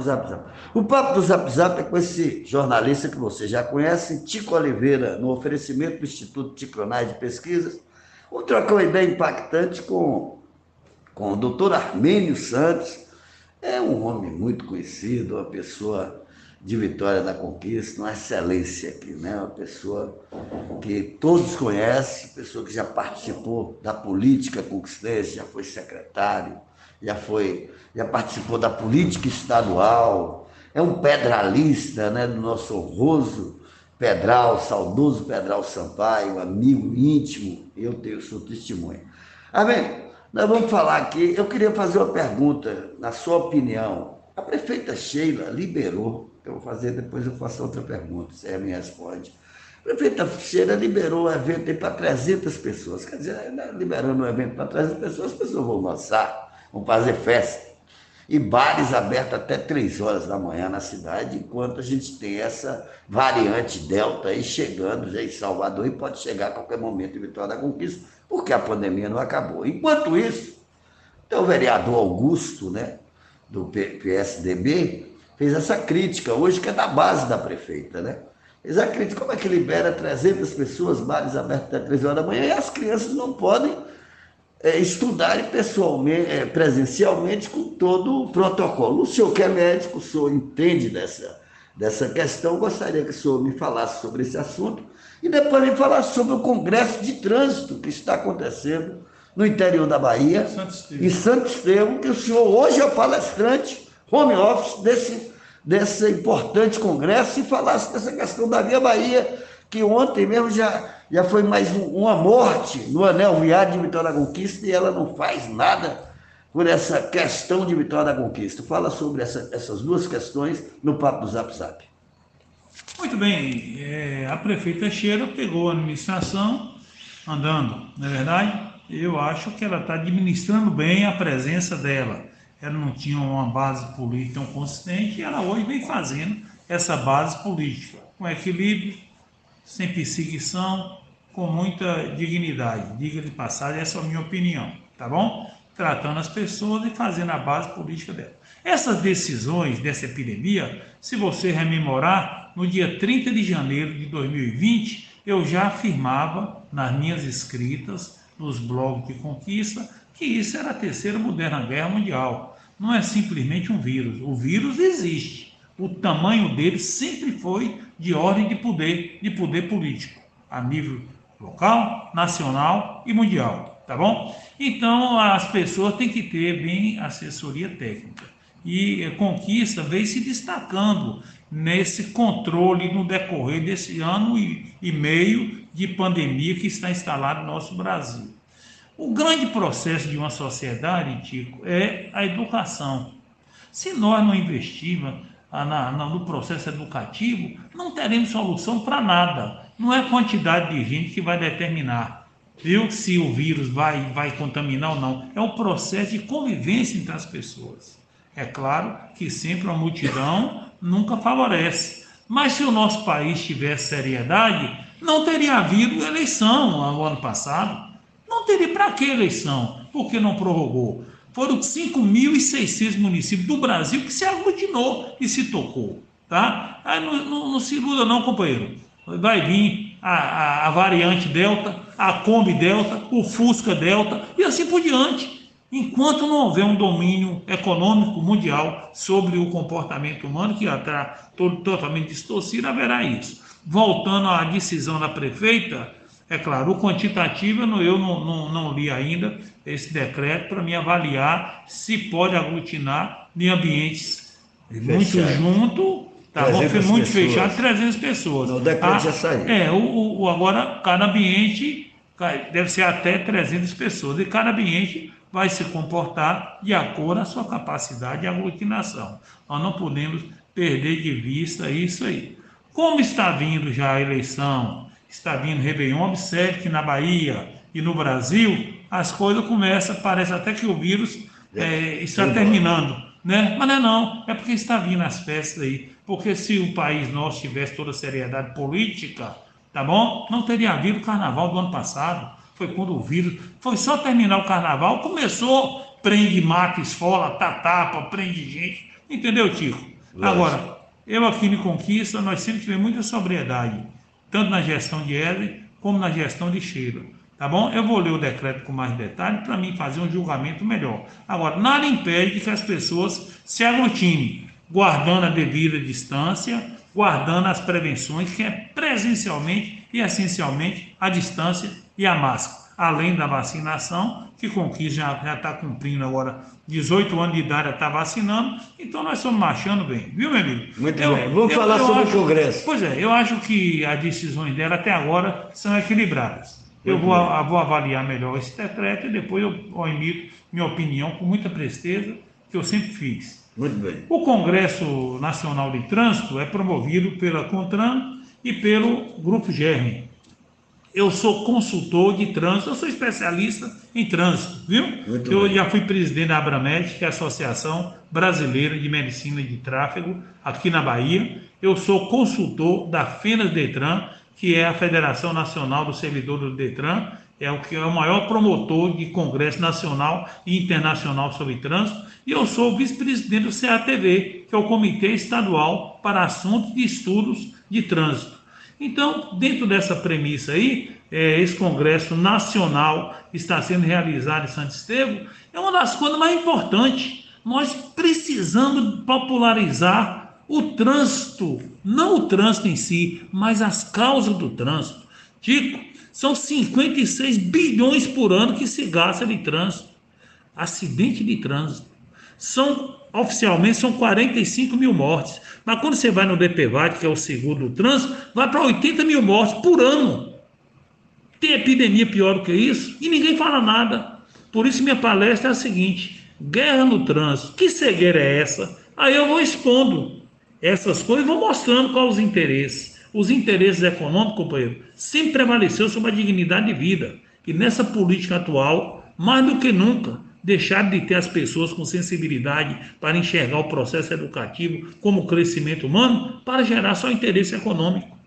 Zap Zap. O papo do Zap Zap é com esse jornalista que você já conhece, Tico Oliveira, no oferecimento do Instituto Ticronais de Pesquisas. Vou trocar uma ideia impactante com, com o doutor Armênio Santos. É um homem muito conhecido, uma pessoa de Vitória da Conquista, uma excelência aqui, né? Uma pessoa que todos conhecem, pessoa que já participou da política conquistense, já foi secretário, já foi, já participou da política estadual, é um pedralista, né, do nosso honroso Pedral, saudoso Pedral Sampaio, amigo íntimo, eu tenho sou testemunha. Amém? Nós vamos falar aqui, eu queria fazer uma pergunta, na sua opinião. A prefeita Sheila liberou, eu vou fazer, depois eu faço outra pergunta, você me responde. A prefeita Sheila liberou o evento para 300 pessoas, quer dizer, né, liberando o evento para 300 pessoas, as pessoas vão lançar vão fazer festa. E bares abertos até três horas da manhã na cidade, enquanto a gente tem essa variante Delta aí chegando já em Salvador e pode chegar a qualquer momento em Vitória da Conquista, porque a pandemia não acabou. Enquanto isso, então, o vereador Augusto, né, do PSDB, fez essa crítica hoje, que é da base da prefeita, né? Fez a crítica, como é que libera 300 pessoas, bares abertos até 3 horas da manhã, e as crianças não podem é, estudarem pessoalmente, é, presencialmente com todo o protocolo. O senhor que é médico, o senhor entende dessa, dessa questão, gostaria que o senhor me falasse sobre esse assunto e depois me falasse sobre o Congresso de Trânsito que está acontecendo no interior da Bahia, em Santo Estevão, que o senhor hoje é o palestrante, home office desse, desse importante congresso, e falasse dessa questão da Via Bahia, que ontem mesmo já, já foi mais um, uma morte no anel viário de Vitória da Conquista e ela não faz nada por essa questão de Vitória da Conquista. Fala sobre essa, essas duas questões no papo do Zap Zap. Muito bem, é, a prefeita Cheira pegou a administração andando, não é verdade? Eu acho que ela está administrando bem a presença dela. Ela não tinha uma base política tão consistente e ela hoje vem fazendo essa base política, com equilíbrio, sem perseguição, com muita dignidade. Diga de passagem, essa é a minha opinião, tá bom? Tratando as pessoas e fazendo a base política dela. Essas decisões dessa epidemia, se você rememorar, no dia 30 de janeiro de 2020, eu já afirmava nas minhas escritas, nos blogs de conquista, que isso era a terceira moderna guerra mundial. Não é simplesmente um vírus. O vírus existe o tamanho dele sempre foi de ordem de poder, de poder político, a nível local, nacional e mundial, tá bom? Então as pessoas têm que ter bem assessoria técnica. E Conquista vem se destacando nesse controle no decorrer desse ano e, e meio de pandemia que está instalado no nosso Brasil. O grande processo de uma sociedade, Tico, é a educação. Se nós não investirmos na, na, no processo educativo, não teremos solução para nada. Não é a quantidade de gente que vai determinar viu, se o vírus vai, vai contaminar ou não. É o processo de convivência entre as pessoas. É claro que sempre a multidão nunca favorece. Mas se o nosso país tivesse seriedade, não teria havido eleição no ano passado. Não teria para que eleição? Porque não prorrogou? Foram 5.600 municípios do Brasil que se aglutinou e se tocou. Tá? Aí não, não, não se iluda não, companheiro. Vai vir a, a, a, variante Delta, a Kombi Delta, o Fusca Delta e assim por diante. Enquanto não houver um domínio econômico mundial sobre o comportamento humano, que está totalmente distorcido, haverá isso. Voltando à decisão da prefeita, é claro, o quantitativo eu não, não, não li ainda esse decreto para me avaliar se pode aglutinar em ambientes muito junto, tá bom? muito pessoas. fechado, 300 pessoas. O decreto ah, já saiu. É, o, o, agora cada ambiente deve ser até 300 pessoas e cada ambiente vai se comportar de acordo com a sua capacidade de aglutinação. Nós não podemos perder de vista isso aí. Como está vindo já a eleição está vindo Réveillon, observe que na Bahia e no Brasil as coisas começam, parece até que o vírus é, está terminando, né? Mas não é não, é porque está vindo as festas aí. Porque se o país nosso tivesse toda a seriedade política, tá bom? Não teria havido o carnaval do ano passado. Foi quando o vírus. Foi só terminar o carnaval, começou, prende, mata, esfola, tá tapa, prende gente. Entendeu, Tico? Agora, eu aqui em Conquista, nós sempre tivemos muita sobriedade, tanto na gestão de Éder como na gestão de Cheiro. Tá bom? Eu vou ler o decreto com mais detalhe para mim fazer um julgamento melhor. Agora, nada impede que as pessoas se aglutinem, guardando a devida distância, guardando as prevenções, que é presencialmente e essencialmente a distância e a máscara. Além da vacinação, que Conquista já está cumprindo agora 18 anos de idade, está vacinando, então nós estamos marchando bem, viu, meu amigo? Muito eu, bem. Vamos eu, falar eu sobre acho, o Congresso. Pois é, eu acho que as decisões dela até agora são equilibradas. Eu vou, vou, avaliar melhor esse decreto e depois eu, eu emito minha opinião com muita presteza, que eu sempre fiz. Muito bem. O Congresso Nacional de Trânsito é promovido pela CONTRAN e pelo Grupo GERME. Eu sou consultor de trânsito, eu sou especialista em trânsito, viu? Muito eu bem. já fui presidente da Abramed, que é a Associação Brasileira de Medicina de Tráfego, aqui na Bahia. Eu sou consultor da FENAS Detran, que é a Federação Nacional do Servidor do Detran, é o que é o maior promotor de congresso nacional e internacional sobre trânsito, e eu sou vice-presidente do CATV, que é o Comitê Estadual para Assuntos de Estudos de Trânsito. Então, dentro dessa premissa aí, é, esse congresso nacional está sendo realizado em Santo Estevão, é uma das coisas mais importantes. Nós precisamos popularizar o trânsito, não o trânsito em si, mas as causas do trânsito. Tico, são 56 bilhões por ano que se gasta de trânsito. Acidente de trânsito. São, oficialmente, são 45 mil mortes. Mas quando você vai no DPVAT, que é o seguro do trânsito, vai para 80 mil mortes por ano. Tem epidemia pior do que isso? E ninguém fala nada. Por isso minha palestra é a seguinte: guerra no trânsito. Que cegueira é essa? Aí eu vou expondo essas coisas e vou mostrando quais os interesses os interesses econômicos, companheiro, sempre prevaleceu sobre a dignidade de vida. E nessa política atual, mais do que nunca, deixar de ter as pessoas com sensibilidade para enxergar o processo educativo como crescimento humano para gerar só interesse econômico.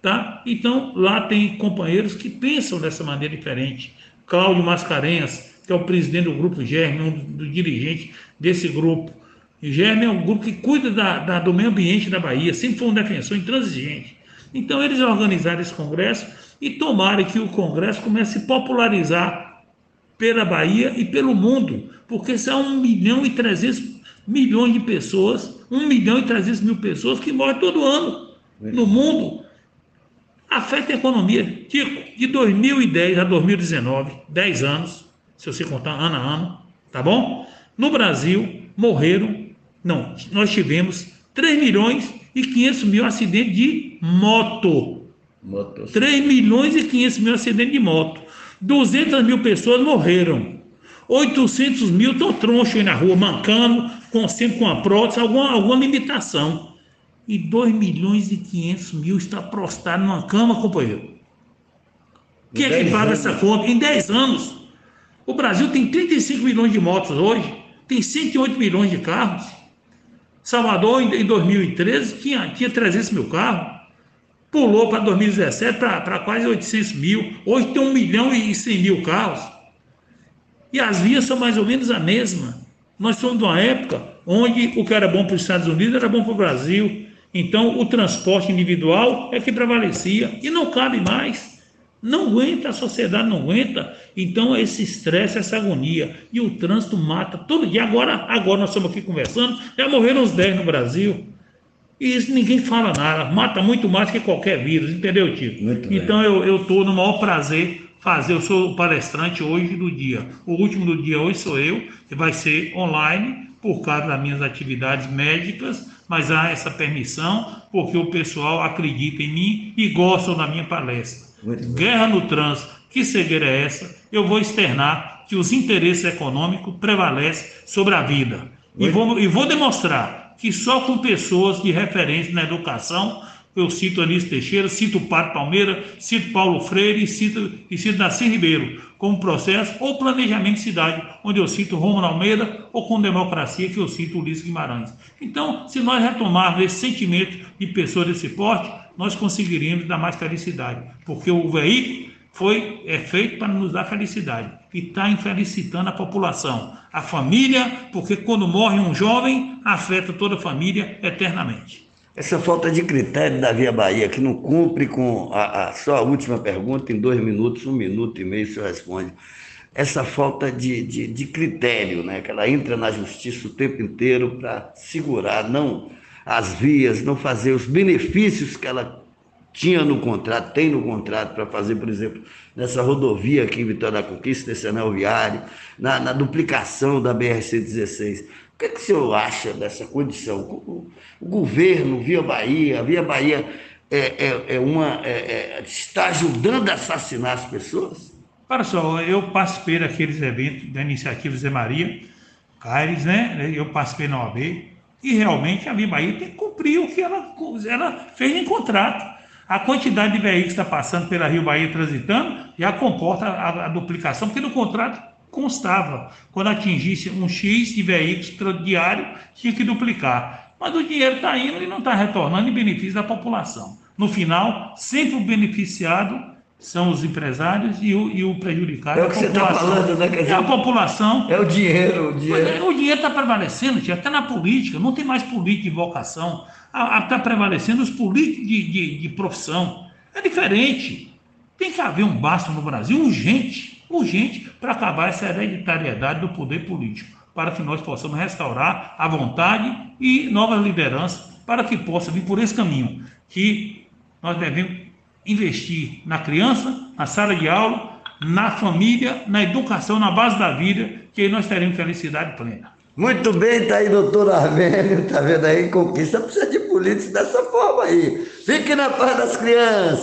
Tá? Então, lá tem companheiros que pensam dessa maneira diferente. Cláudio Mascarenhas, que é o presidente do Grupo Germe, um dos dirigentes desse grupo. Germe é um grupo que cuida da, da, do meio ambiente da Bahia, sempre foi um defensor intransigente. Então eles organizaram esse congresso e tomaram que o congresso comece a popularizar pela Bahia e pelo mundo, porque são 1 milhão e 300 milhões de pessoas, 1 milhão e 300 mil pessoas que morrem todo ano no mundo. Afeta a economia. Tico, de 2010 a 2019, 10 anos, se você contar ano a ano, tá bom? No Brasil, morreram, não, nós tivemos 3 milhões e 500 mil acidentes de moto. Motos. 3 milhões e 500 mil acidentes de moto. 200 mil pessoas morreram. 800 mil estão tronchos aí na rua, mancando, com, sempre com a prótese, alguma, alguma limitação. E 2 milhões e 500 mil está prostrado numa cama, companheiro. Quem é que paga essa conta? Em 10 anos. O Brasil tem 35 milhões de motos hoje, tem 108 milhões de carros. Salvador, em 2013, tinha, tinha 300 mil carros. Pulou para 2017 para quase 800 mil. Hoje tem 1 milhão e 100 mil carros. E as vias são mais ou menos a mesma. Nós somos de uma época onde o que era bom para os Estados Unidos era bom para o Brasil. Então, o transporte individual é que prevalecia. E não cabe mais. Não aguenta, a sociedade não aguenta. Então, esse estresse, essa agonia. E o trânsito mata todo dia. Agora, agora nós estamos aqui conversando, já morreram uns 10 no Brasil. E isso ninguém fala nada. Mata muito mais que qualquer vírus, entendeu, tio? Muito então, bem. eu estou no maior prazer fazer. Eu sou o palestrante hoje do dia. O último do dia hoje sou eu, que vai ser online, por causa das minhas atividades médicas, mas há essa permissão, porque o pessoal acredita em mim e gosta da minha palestra guerra no trânsito, que cegueira é essa? Eu vou externar que os interesses econômicos prevalecem sobre a vida. E vou, e vou demonstrar que só com pessoas de referência na educação, eu cito Anísio Teixeira, cito o Padre Palmeira, cito Paulo Freire e cito, e cito Nassim Ribeiro, como processo ou planejamento de cidade, onde eu cito Romulo Almeida, ou com democracia, que eu cito Ulisses Guimarães. Então, se nós retomarmos esse sentimento de pessoas desse porte, nós conseguiríamos dar mais felicidade, porque o veículo foi é feito para nos dar felicidade. E está infelicitando a população, a família, porque quando morre um jovem, afeta toda a família eternamente. Essa falta de critério da Via Bahia, que não cumpre com a, a só a última pergunta, em dois minutos, um minuto e meio, senhor responde. Essa falta de, de, de critério, né? que ela entra na justiça o tempo inteiro para segurar, não as vias, não fazer os benefícios que ela tinha no contrato, tem no contrato para fazer, por exemplo, nessa rodovia aqui em Vitória da Conquista, nesse anel viário, na, na duplicação da BRC-16. O que, é que o senhor acha dessa condição? O, o governo, Via Bahia, Via Bahia é, é, é uma, é, é está ajudando a assassinar as pessoas? Para só, eu participei daqueles eventos da iniciativa Zé Maria, Caires, né? Eu participei na OAB e realmente a Via Bahia tem que cumprir o que ela, ela fez em contrato. A quantidade de veículos que está passando pela Rio Bahia transitando já comporta a, a, duplicação, porque no contrato constava, quando atingisse um X de veículos diário, tinha que duplicar. Mas o dinheiro está indo e não está retornando em benefício da população. No final, sempre o beneficiado são os empresários e o, e o prejudicado. É o que você está falando, né? Dizer, é a população. É o dinheiro. O dinheiro dinheiro está prevalecendo, até na política. Não tem mais política de vocação. Está prevalecendo os políticos de, de, de, profissão. É diferente. Tem que haver um basta no Brasil urgente, urgente, para acabar essa hereditariedade do poder político, para que nós possamos restaurar a vontade e novas lideranças, para que possa vir por esse caminho, que nós devemos investir na criança, na sala de aula, na família, na educação, na base da vida, que aí nós teremos felicidade plena. Muito bem, está aí, doutor Armênio, está vendo aí? Conquista precisa de políticos dessa forma aí. Fique na paz das crianças.